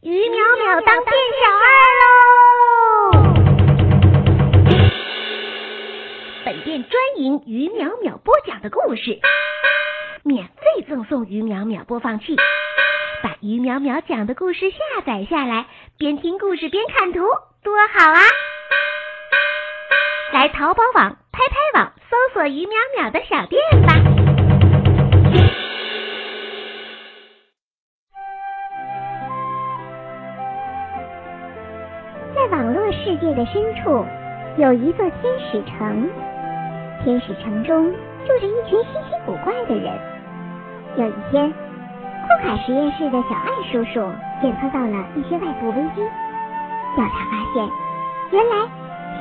于淼淼当店小二喽！本店专营于淼淼播讲的故事，免费赠送于淼淼播放器。把于淼淼讲的故事下载下来，边听故事边看图，多好啊！来淘宝网、拍拍网搜索“于淼淼”的小店吧。世界的深处，有一座天使城。天使城中住着一群稀奇古怪的人。有一天，库卡实验室的小艾叔叔检测到了一些外部危机。调查发现，原来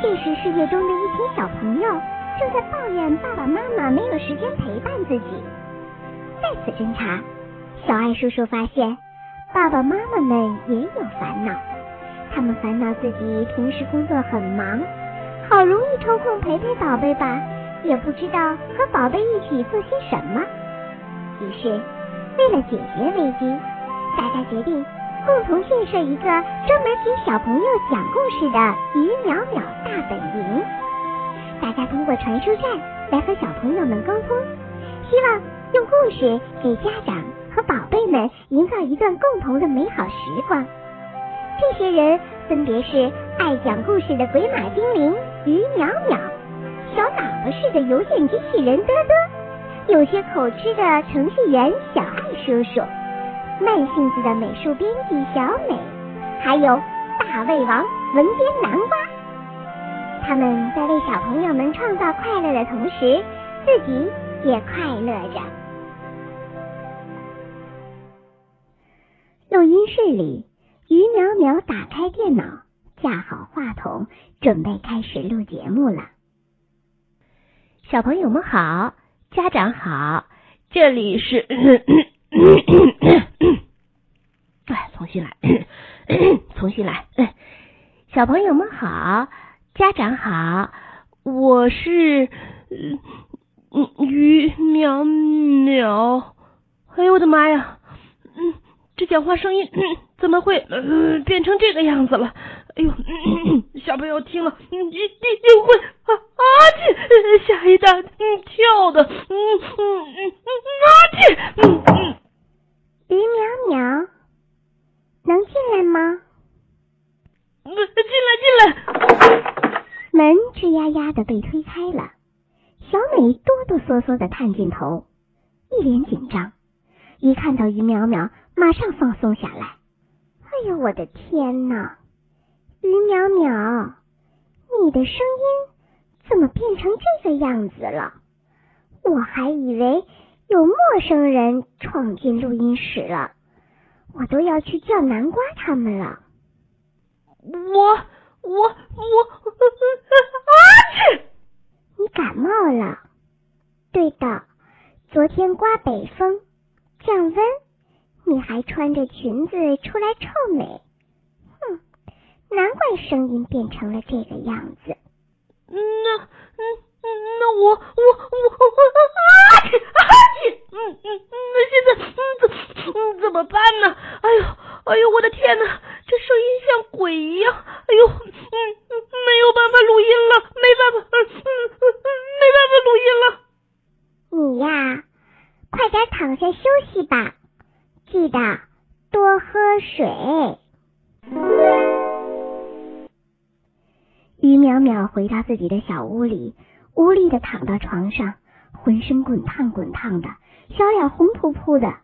现实世界中的一群小朋友正在抱怨爸爸妈妈没有时间陪伴自己。再次侦查，小艾叔叔发现，爸爸妈妈们也有烦恼。他们烦恼自己平时工作很忙，好容易抽空陪陪宝贝吧，也不知道和宝贝一起做些什么。于是，为了解决危机，大家决定共同建设一个专门给小朋友讲故事的鱼淼淼大本营。大家通过传输站来和小朋友们沟通，希望用故事给家长和宝贝们营造一段共同的美好时光。这些人分别是爱讲故事的鬼马精灵鱼淼淼，小喇叭似的邮件机器人嘚嘚，有些口吃的程序员小爱叔叔，慢性子的美术编辑小美，还有大胃王文编南瓜。他们在为小朋友们创造快乐的同时，自己也快乐着。录音室里。于淼淼打开电脑，架好话筒，准备开始录节目了。小朋友们好，家长好，这里是，哎，重新来，重新来。小朋友们好，家长好，我是于淼淼。哎呦我的妈呀！嗯，这讲话声音。怎么会呃变成这个样子了？哎呦，嗯小朋友听了一定定会啊啊去吓一大跳的，嗯嗯嗯啊去，嗯嗯。于淼淼，能进来吗？进来进来。门吱呀呀的被推开了，小美哆哆嗦嗦的探进头，一脸紧张。一看到于淼淼，马上放松下来。哎呦，我的天呐！于淼淼，你的声音怎么变成这个样子了？我还以为有陌生人闯进录音室了，我都要去叫南瓜他们了。我我我啊去！你感冒了？对的，昨天刮北风，降温。你还穿着裙子出来臭美，哼，难怪声音变成了这个样子。淼淼回到自己的小屋里，无力的躺到床上，浑身滚烫滚烫的，小脸红扑扑的。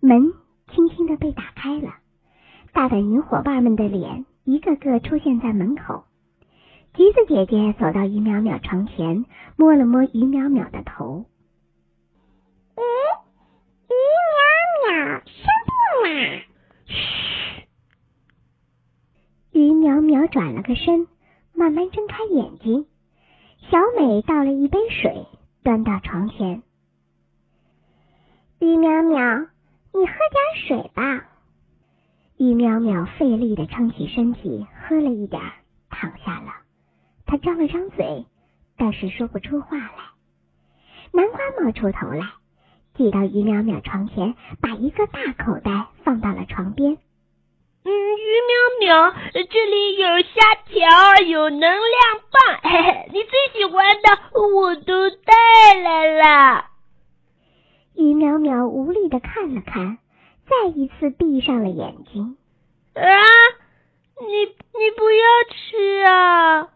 门轻轻的被打开了，大本营伙伴们的脸一个个出现在门口。橘子姐姐走到于淼淼床前，摸了摸于淼淼的头。嗯，于淼淼生病啦！嘘。于淼淼转了个身，慢慢睁开眼睛。小美倒了一杯水，端到床前。于淼淼，你喝点水吧。于淼淼费力的撑起身体，喝了一点，躺下了。他张了张嘴，但是说不出话来。南瓜冒出头来。挤到于淼淼床前，把一个大口袋放到了床边。嗯，鱼淼淼，这里有虾条，有能量棒，嘿嘿，你最喜欢的我都带来了。鱼淼淼无力的看了看，再一次闭上了眼睛。啊，你你不要吃啊！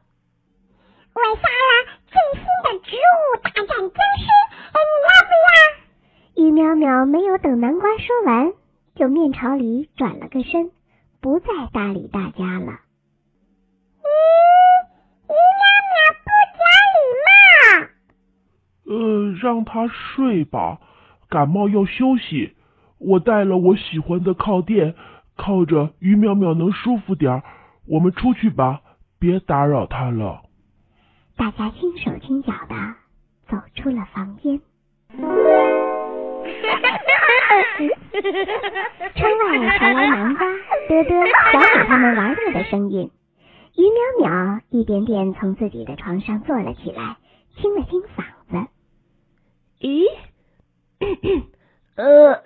我下了最新的植物大战僵尸，你要不要？鱼淼淼没有等南瓜说完，就面朝里转了个身。不再搭理大家了。嗯，于淼淼不讲礼貌。呃，让他睡吧，感冒要休息。我带了我喜欢的靠垫，靠着于淼淼能舒服点。我们出去吧，别打扰他了。大家轻手轻脚的走出了房间。窗外传来南瓜、嘚嘚、小虎他们玩乐的声音。于淼淼一点点从自己的床上坐了起来，清了清嗓子。咦？呃，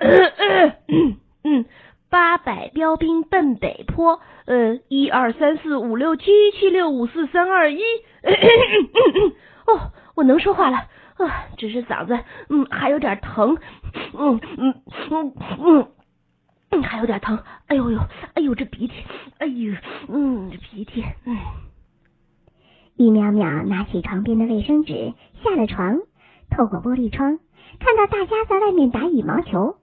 嗯，八百标兵奔北坡。呃，一二三四五六七，七六五四三二一。哦，我能说话了。只是嗓子，嗯，还有点疼，嗯嗯嗯嗯，还有点疼。哎呦呦，哎呦这鼻涕，哎呦，嗯这鼻涕，嗯。于淼淼拿起床边的卫生纸，下了床，透过玻璃窗看到大家在外面打羽毛球。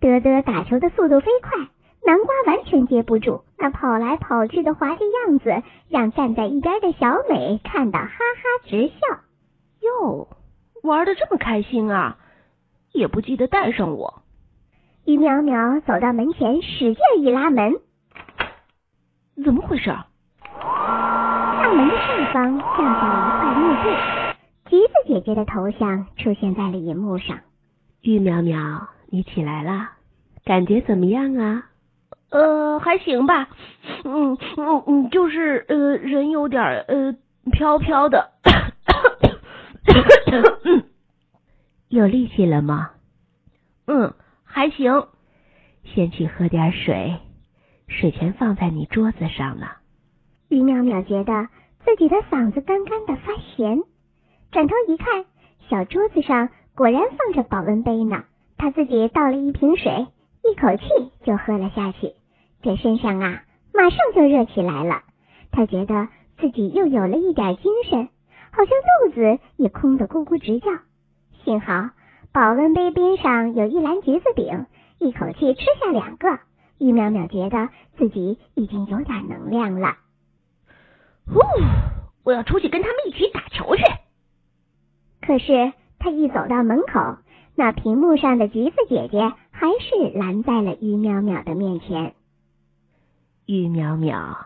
德德打球的速度飞快，南瓜完全接不住，那跑来跑去的滑稽样子，让站在一边的小美看得哈哈直笑。哟。玩的这么开心啊，也不记得带上我。于淼淼走到门前，使劲一拉门，怎么回事？大门的上方掉下了一块幕布，橘子姐姐的头像出现在了银幕上。于淼淼，你起来了，感觉怎么样啊？呃，还行吧。嗯嗯嗯，就是呃，人有点呃飘飘的。有力气了吗？嗯，还行。先去喝点水，水全放在你桌子上了。于淼淼觉得自己的嗓子干干的发咸，转头一看，小桌子上果然放着保温杯呢。她自己倒了一瓶水，一口气就喝了下去，这身上啊，马上就热起来了。她觉得自己又有了一点精神。好像肚子也空得咕咕直叫，幸好保温杯边上有一篮橘子饼，一口气吃下两个。于淼淼觉得自己已经有点能量了。呼，我要出去跟他们一起打球去。可是他一走到门口，那屏幕上的橘子姐姐还是拦在了于淼淼的面前。于淼淼，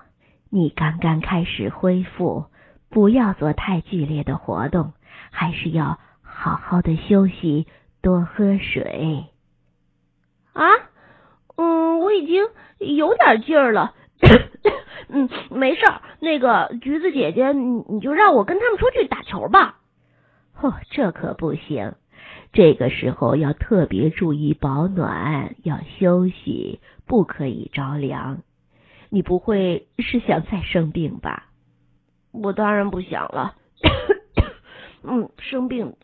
你刚刚开始恢复。不要做太剧烈的活动，还是要好好的休息，多喝水。啊，嗯，我已经有点劲儿了。嗯，没事儿。那个橘子姐姐，你你就让我跟他们出去打球吧。哦，这可不行，这个时候要特别注意保暖，要休息，不可以着凉。你不会是想再生病吧？我当然不想了，嗯，生病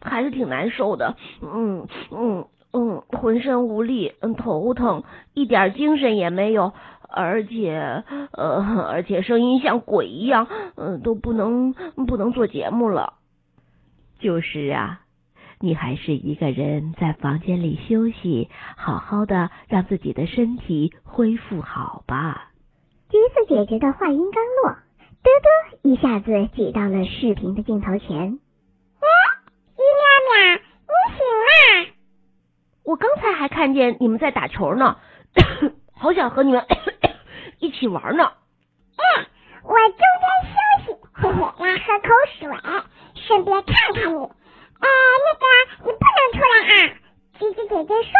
还是挺难受的，嗯嗯嗯，浑身无力，嗯，头疼，一点精神也没有，而且呃，而且声音像鬼一样，嗯，都不能不能做节目了。就是啊，你还是一个人在房间里休息，好好的让自己的身体恢复好吧。橘子姐姐的话音刚落。多多一下子挤到了视频的镜头前。哎，于淼淼，你醒啦！我刚才还看见你们在打球呢，好想和你们 一起玩呢。嗯，我中间休息，嘿嘿，来喝口水，顺便看看你。呃，那个，你不能出来啊！橘子姐姐说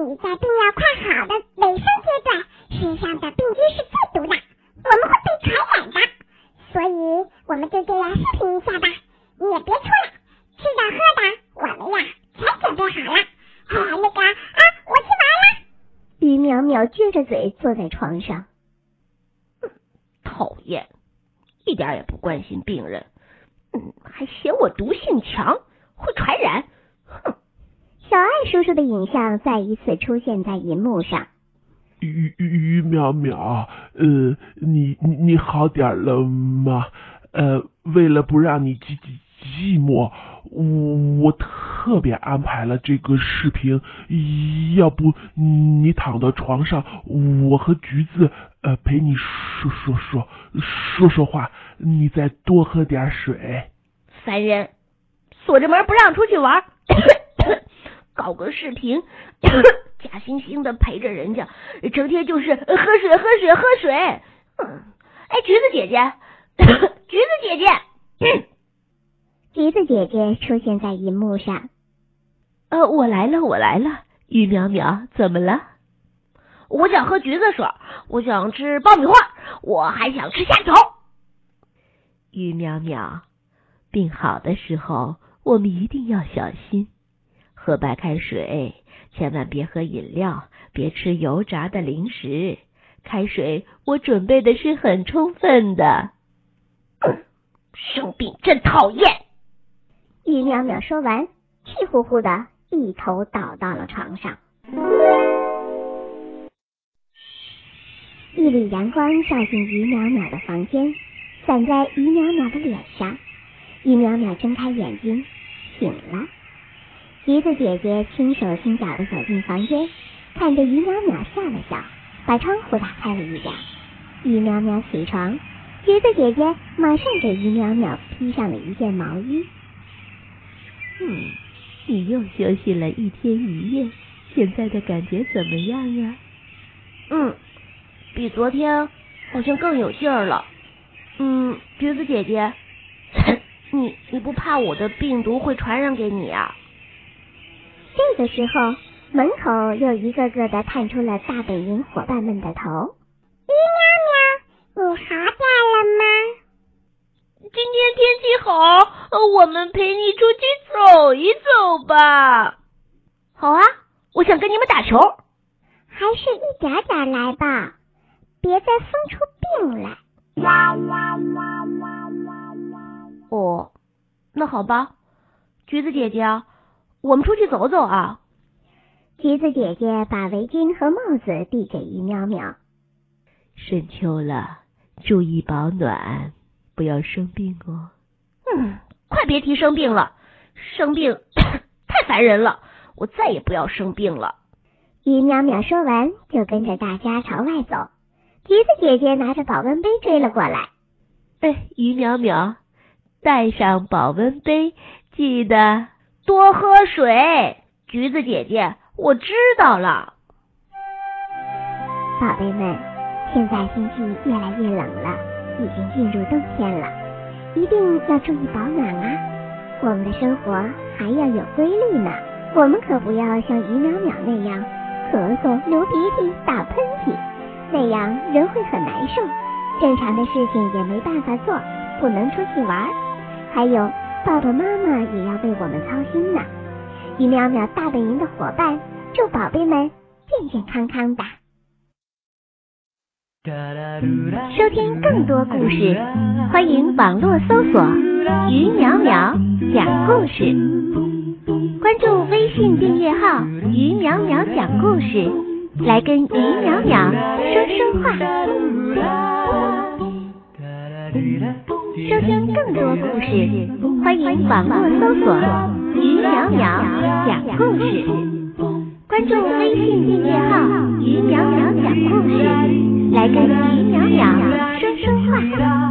了，你在病要快好的尾声阶段，身上的病菌是最毒的。我们会被传染的，所以我们就这样视频一下吧。你也别出来，吃的喝的我们呀全准备好了。哎呀，那个啊，我去忙了。于淼淼撅着着嘴坐在床上。讨厌，一点也不关心病人，嗯，还嫌我毒性强，会传染。哼！小爱叔叔的影像再一次出现在银幕上。于于于淼淼，呃，你你你好点了吗？呃，为了不让你寂寂寂寞，我我特别安排了这个视频。要不你躺到床上，我和橘子呃陪你说说说说说话，你再多喝点水。烦人，锁着门不让出去玩，搞个视频。假惺惺的陪着人家，成天就是喝水喝水喝水。嗯，哎，橘子姐姐，橘子姐姐，橘子姐姐出现在荧幕上。呃，我来了，我来了。于淼淼，怎么了？我想喝橘子水，我想吃爆米花，我还想吃虾条。于淼淼，病好的时候，我们一定要小心，喝白开水。千万别喝饮料，别吃油炸的零食。开水我准备的是很充分的。生病真讨厌。于淼淼说完，气呼呼的一头倒到了床上。一缕阳光照进于淼淼的房间，散在于淼淼的脸上。于淼淼睁开眼睛，醒了。橘子姐姐轻手轻脚的走进房间，看着于淼淼笑了笑，把窗户打开了一点。于淼淼起床，橘子姐姐马上给于淼淼披上了一件毛衣。嗯，你又休息了一天一夜，现在的感觉怎么样啊？嗯，比昨天好像更有劲儿了。嗯，橘子姐姐，你你不怕我的病毒会传染给你啊？这个时候，门口又一个个的探出了大本营伙伴们的头。鱼喵喵，你好点了吗？今天天气好，我们陪你出去走一走吧。好啊，我想跟你们打球。还是一点点来吧，别再疯出病来。哇哇哇哇哇哇哦，那好吧，橘子姐姐。我们出去走走啊！橘子姐姐把围巾和帽子递给于淼淼。深秋了，注意保暖，不要生病哦。嗯，快别提生病了，生病 太烦人了，我再也不要生病了。于淼淼说完，就跟着大家朝外走。橘子姐姐拿着保温杯追了过来。哎，于淼淼，带上保温杯，记得。多喝水，橘子姐姐，我知道了。宝贝们，现在天气越来越冷了，已经进入冬天了，一定要注意保暖啊！我们的生活还要有规律呢，我们可不要像于淼淼那样咳嗽、流鼻涕、打喷嚏，那样人会很难受，正常的事情也没办法做，不能出去玩，还有。爸爸妈妈也要为我们操心呢。于淼淼大本营的伙伴，祝宝贝们健健康康的。收听更多故事，欢迎网络搜索“于淼淼讲故事”，关注微信订阅号“于淼淼讲故事”，来跟于淼淼说说话。收听更多故事欢迎网络搜索于淼淼讲故事关注微信订阅号于淼淼讲故事来跟于淼淼说说话。